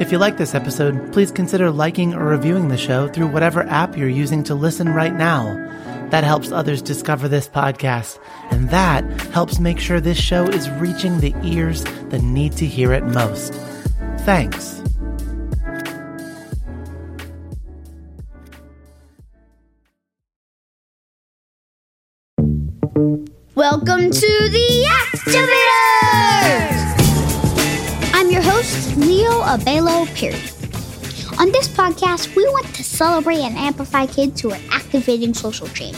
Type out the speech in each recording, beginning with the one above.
If you like this episode, please consider liking or reviewing the show through whatever app you're using to listen right now. That helps others discover this podcast, and that helps make sure this show is reaching the ears that need to hear it most. Thanks. Welcome to the Activators! Leo Abelo Perry. On this podcast, we want to celebrate and amplify kids who are activating social change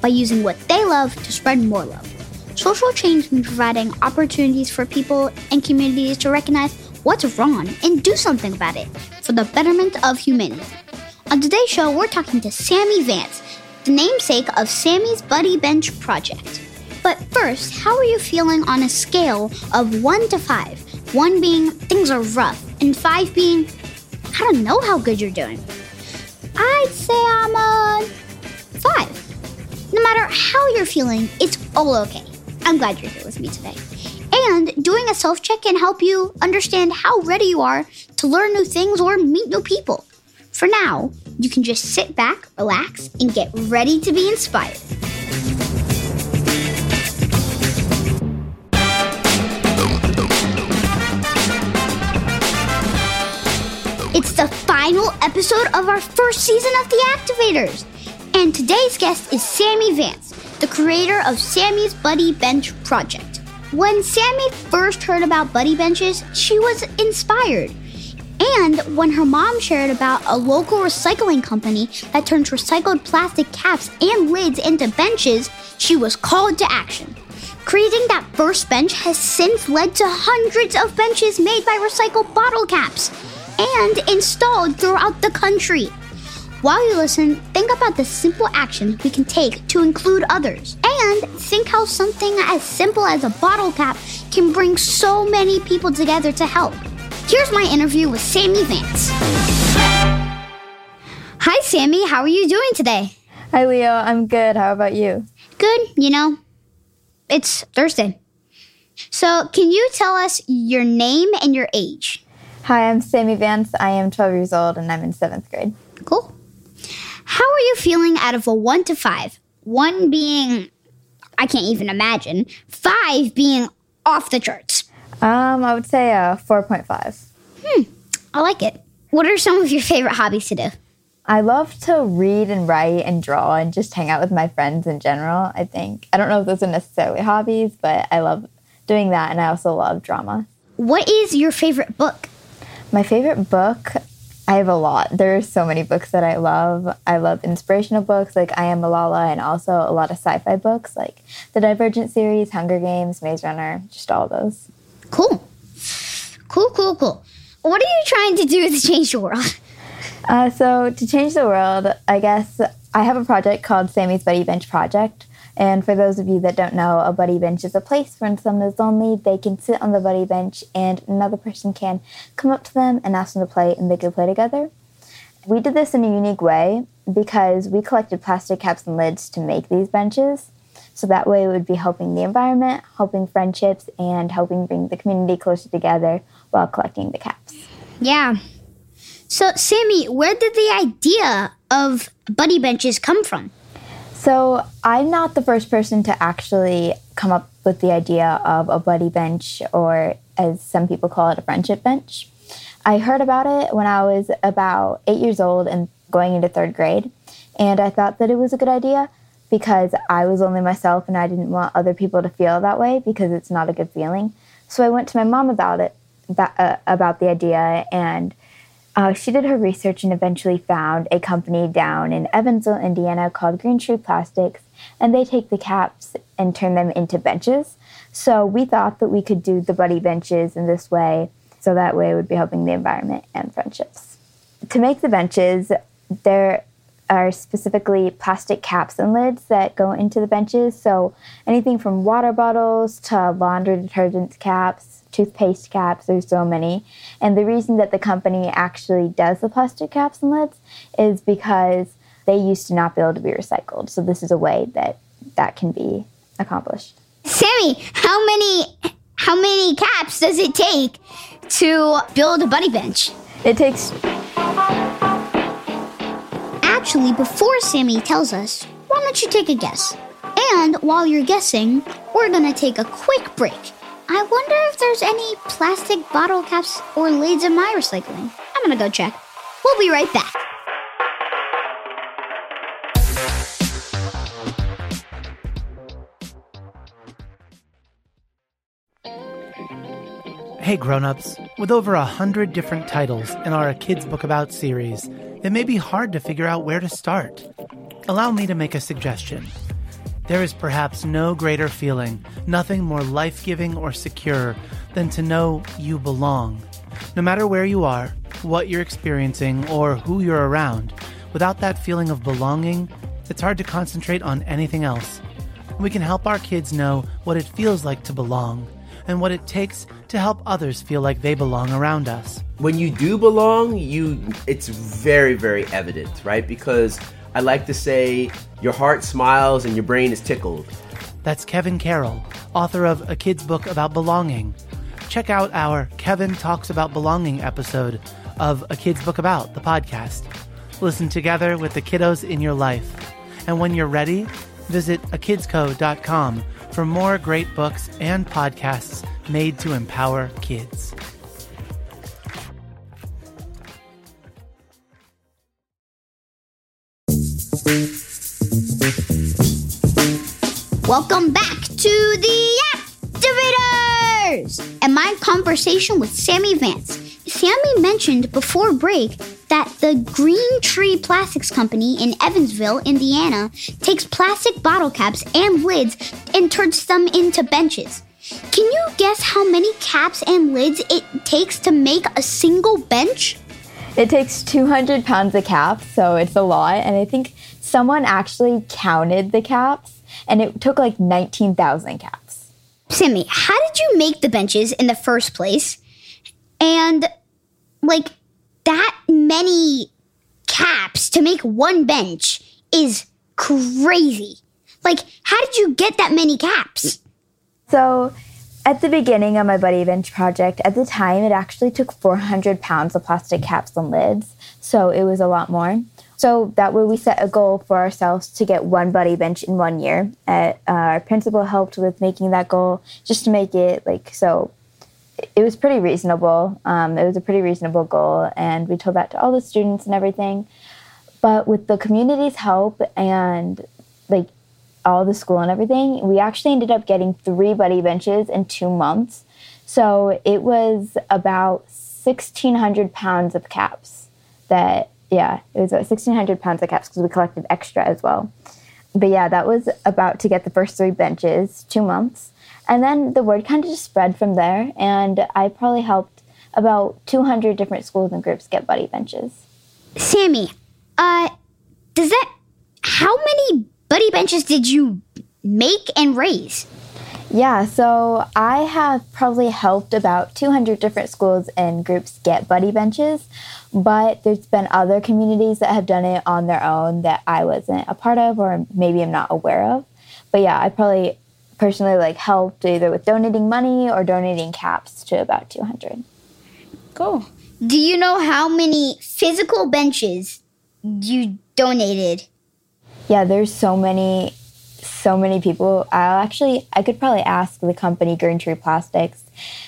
by using what they love to spread more love. Social change means providing opportunities for people and communities to recognize what's wrong and do something about it for the betterment of humanity. On today's show, we're talking to Sammie Vance, the namesake of Sammie's Buddy Bench Project. But first, how are you feeling on a scale of 1 to 5? 1 being things are rough, and 5 being I don't know how good you're doing. I'd say I'm a 5. No matter how you're feeling, it's all okay. I'm glad you're here with me today. And doing a self check can help you understand how ready you are to learn new things or meet new people. For now, you can just sit back, relax, and get ready to be inspired. Final episode of our first season of The Activators. And today's guest is Sammie Vance, the creator of Sammie's Buddy Bench Project. When Sammie first heard about Buddy Benches, she was inspired. And when her mom shared about a local recycling company that turns recycled plastic caps and lids into benches, she was called to action. Creating that first bench has since led to hundreds of benches made by recycled bottle caps and installed throughout the country. While you listen, think about the simple actions we can take to include others. And think how something as simple as a bottle cap can bring so many people together to help. Here's my interview with Sammie Vance. Hi, Sammie. How are you doing today? Hi, Leo. I'm good. How about you? Good, you know. It's Thursday. So, can you tell us your name and your age? Hi, I'm Sammie Vance. I am 12 years old and I'm in seventh grade. Cool. How are you feeling out of a one to five? One being, I can't even imagine, five being off the charts. Um, I would say a 4.5. Hmm, I like it. What are some of your favorite hobbies to do? I love to read and write and draw and just hang out with my friends in general, I think. I don't know if those are necessarily hobbies, but I love doing that and I also love drama. What is your favorite book? My favorite book, I have a lot. There are so many books that I love. I love inspirational books like I Am Malala and also a lot of sci fi books like the Divergent series, Hunger Games, Maze Runner, just all those. Cool. Cool, cool, cool. What are you trying to do to change the world? Uh, so, to change the world, I guess I have a project called Sammie's Buddy Bench Project. And for those of you that don't know, a buddy bench is a place when someone is lonely, they can sit on the buddy bench and another person can come up to them and ask them to play and they can play together. We did this in a unique way because we collected plastic caps and lids to make these benches. So that way it would be helping the environment, helping friendships, and helping bring the community closer together while collecting the caps. Yeah. So, Sammie, where did the idea of buddy benches come from? So, I'm not the first person to actually come up with the idea of a buddy bench, or as some people call it, a friendship bench. I heard about it when I was about eight years old and going into third grade, and I thought that it was a good idea because I was only myself and I didn't want other people to feel that way because it's not a good feeling. So I went to my mom about it, uh, about the idea, and uh, she did her research and eventually found a company down in Evansville, Indiana called Green Tree Plastics, and they take the caps and turn them into benches. So we thought that we could do the buddy benches in this way, so that way it would be helping the environment and friendships. To make the benches, there are specifically plastic caps and lids that go into the benches. So anything from water bottles to laundry detergent caps, toothpaste caps, there's so many. And the reason that the company actually does the plastic caps and lids is because they used to not be able to be recycled. So this is a way that that can be accomplished. Sammie, how many how many caps does it take to build a buddy bench? It takes Actually, before Sammie tells us, why don't you take a guess? And while you're guessing, we're gonna take a quick break. I wonder if there's any plastic bottle caps or lids in my recycling. I'm gonna go check. We'll be right back. Hey grown-ups, with over a hundred different titles in our Kids Book About series, it may be hard to figure out where to start. Allow me to make a suggestion. There is perhaps no greater feeling, nothing more life-giving or secure than to know you belong. No matter where you are, what you're experiencing, or who you're around, without that feeling of belonging, it's hard to concentrate on anything else. We can help our kids know what it feels like to belong and what it takes to help others feel like they belong around us. When you do belong, you it's very very evident, right? Because I like to say your heart smiles and your brain is tickled. That's Kevin Carroll, author of A Kid's Book About Belonging. Check out our Kevin Talks About Belonging episode of A Kid's Book About, the podcast. Listen together with the kiddos in your life. And when you're ready, visit akidsco.com for more great books and podcasts made to empower kids. Welcome back to the Activators! And my conversation with Sammie Vance. Sammie mentioned before break that the Green Tree Plastics Company in Evansville, Indiana, takes plastic bottle caps and lids and turns them into benches. Can you guess how many caps and lids it takes to make a single bench? It takes 200 pounds of caps, so it's a lot. And I think someone actually counted the caps, and it took like 19,000 caps. Sammie, how did you make the benches in the first place? And, like, that many caps to make one bench is crazy. Like, how did you get that many caps? So, at the beginning of my Buddy Bench project, at the time, it actually took 400 pounds of plastic caps and lids. So, it was a lot more. So that way we set a goal for ourselves to get one buddy bench in one year. Uh, our principal helped with making that goal just to make it like so. It was pretty reasonable. Um, it was a pretty reasonable goal, and we told that to all the students and everything. But with the community's help and like all the school and everything, we actually ended up getting three buddy benches in two months. So it was about 1,600 pounds of caps that yeah, it was about 1,600 pounds of caps because we collected extra as well. But yeah, that was about to get the first three benches, two months. And then the word kind of just spread from there. And I probably helped about 200 different schools and groups get buddy benches. Sammie, uh, does that, how many buddy benches did you make and raise? Yeah, so I have probably helped about 200 different schools and groups get buddy benches, but there's been other communities that have done it on their own that I wasn't a part of or maybe I'm not aware of. But yeah, I probably personally like helped either with donating money or donating caps to about 200. Cool. Do you know how many physical benches you donated? Yeah, there's so many so many people. I'll actually, I could probably ask the company Green Tree Plastics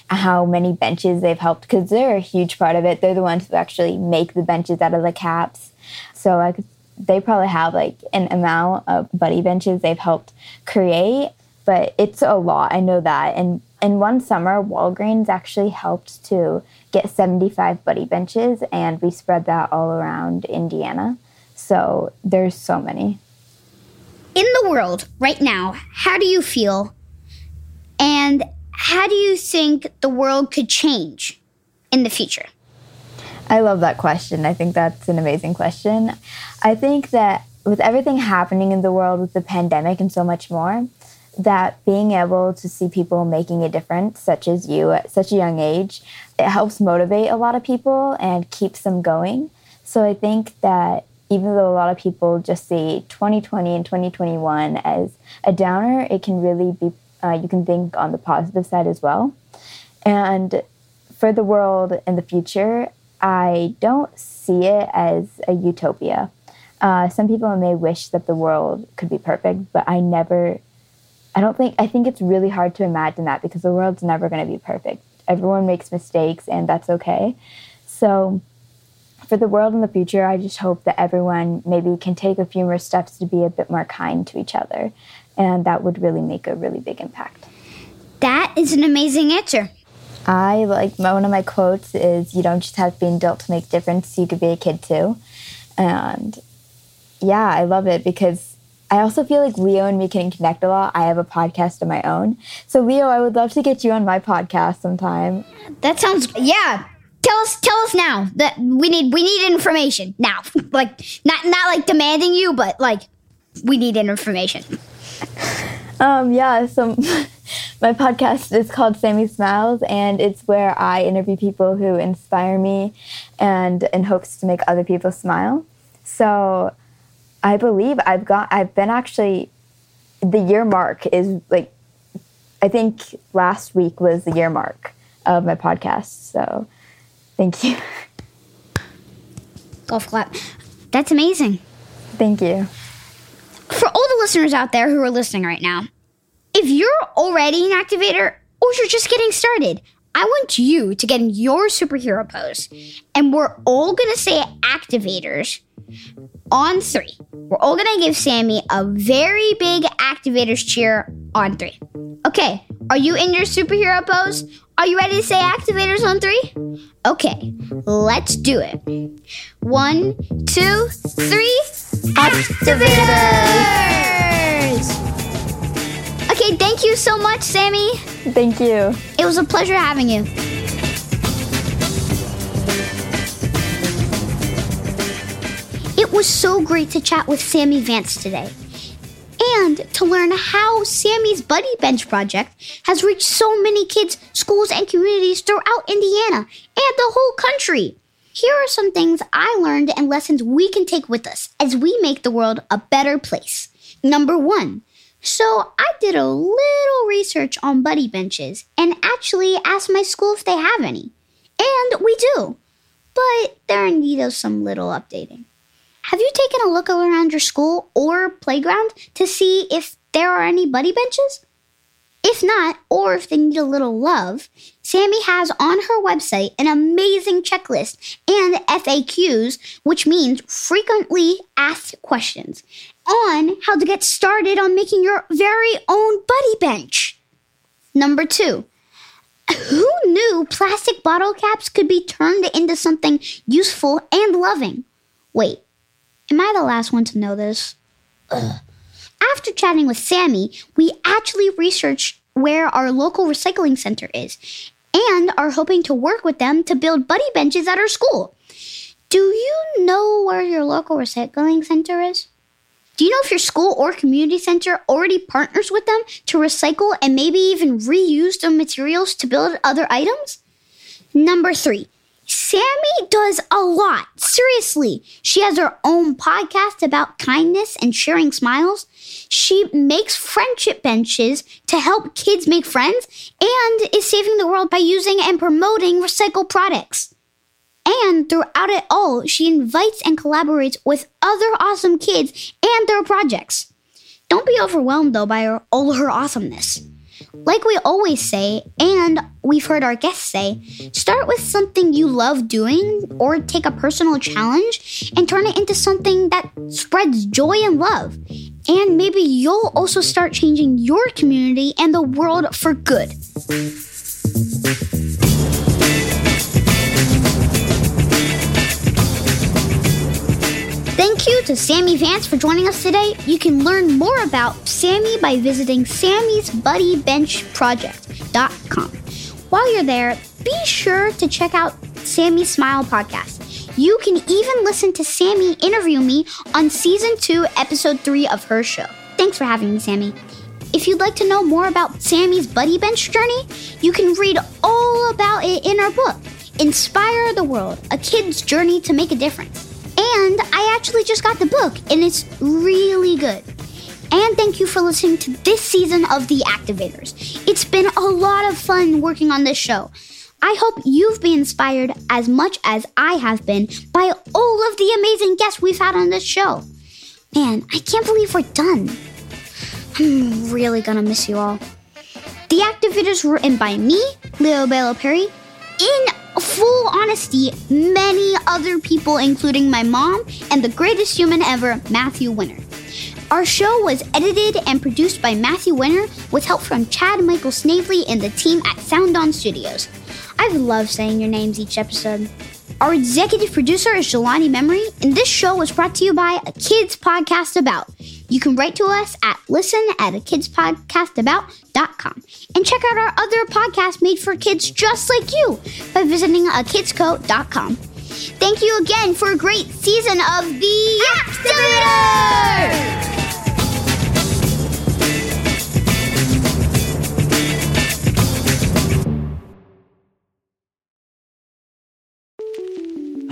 how many benches they've helped because they're a huge part of it. They're the ones who actually make the benches out of the caps. So I could, they probably have like an amount of buddy benches they've helped create, but it's a lot. I know that. And in one summer, Walgreens actually helped to get 75 buddy benches, and we spread that all around Indiana. So there's so many in the world right now, how do you feel? And how do you think the world could change in the future? I love that question. I think that's an amazing question. I think that with everything happening in the world with the pandemic and so much more, that being able to see people making a difference, such as you at such a young age, it helps motivate a lot of people and keeps them going. So I think that even though a lot of people just see 2020 and 2021 as a downer, it can really be, uh, you can think on the positive side as well. And for the world in the future, I don't see it as a utopia. Uh, some people may wish that the world could be perfect, but I never, I don't think, I think it's really hard to imagine that because the world's never going to be perfect. Everyone makes mistakes, and that's okay. So, for the world in the future, I just hope that everyone maybe can take a few more steps to be a bit more kind to each other. And that would really make a really big impact. That is an amazing answer. I like one of my quotes is you don't just have to be an adult to make a difference, you could be a kid too. And yeah, I love it because I also feel like Leo and me can connect a lot. I have a podcast of my own. So Leo, I would love to get you on my podcast sometime. That sounds yeah. Tell us tell us now that we need we need information now. like not not like demanding you, but like we need information. Um yeah, so my podcast is called Sammie Smiles and it's where I interview people who inspire me and in hopes to make other people smile. So I believe I've got I've been actually the year mark is like I think last week was the year mark of my podcast. So thank you. Golf clap. That's amazing. Thank you. For all the listeners out there who are listening right now, if you're already an activator or you're just getting started, I want you to get in your superhero pose. And we're all gonna say activators on three. We're all gonna give Sammie a very big activators cheer on three. Okay, are you in your superhero pose? Are you ready to say activators on three? Okay, let's do it. One, two, three. Activators! Okay, thank you so much, Sammie. Thank you. It was a pleasure having you. It was so great to chat with Sammie Vance today and to learn how Sammie's Buddy Bench project has reached so many kids, schools, and communities throughout Indiana and the whole country. Here are some things I learned and lessons we can take with us as we make the world a better place. Number one, so I did a little research on buddy benches and actually asked my school if they have any. And we do, but they're in need of some little updating. Have you taken a look around your school or playground to see if there are any buddy benches? If not, or if they need a little love, Sammie has on her website an amazing checklist and FAQs, which means frequently asked questions, on how to get started on making your very own buddy bench. Number two, who knew plastic bottle caps could be turned into something useful and loving? Wait, am I the last one to know this? Ugh. After chatting with Sammie, we actually researched where our local recycling center is and are hoping to work with them to build buddy benches at our school. Do you know where your local recycling center is? Do you know if your school or community center already partners with them to recycle and maybe even reuse the materials to build other items? Number three, Sammie does a lot. Seriously. She has her own podcast about kindness and sharing smiles. She makes friendship benches to help kids make friends and is saving the world by using and promoting recycled products. And throughout it all, she invites and collaborates with other awesome kids and their projects. Don't be overwhelmed though by her, all her awesomeness. Like we always say, and we've heard our guests say, start with something you love doing or take a personal challenge and turn it into something that spreads joy and love. And maybe you'll also start changing your community and the world for good. Thank you to Sammie Vance for joining us today. You can learn more about Sammie by visiting sammiesbuddybenchproject.com. While you're there, be sure to check out Sammie Smile podcast. You can even listen to Sammie interview me on season two, episode three of her show. Thanks for having me, Sammie. If you'd like to know more about Sammie's Buddy Bench journey, you can read all about it in our book, Inspire the World A Kid's Journey to Make a Difference. And I actually just got the book, and it's really good. And thank you for listening to this season of The Activators. It's been a lot of fun working on this show. I hope you've been inspired as much as I have been by all of the amazing guests we've had on this show. Man, I can't believe we're done. I'm really gonna miss you all. The Activators were written by me, Leo Abelo Perry. In full honesty, many other people, including my mom and the greatest human ever, Matthew Winner. Our show was edited and produced by Matthew Winner with help from Chad Michael Snavely and the team at Sound On Studios. I've loved saying your names each episode. Our executive producer is Jelani Memory, and this show was brought to you by a kids podcast about. You can write to us at listen at a kids podcast about.com and check out our other podcasts made for kids just like you by visiting a akidsco.com. Thank you again for a great season of The Activator!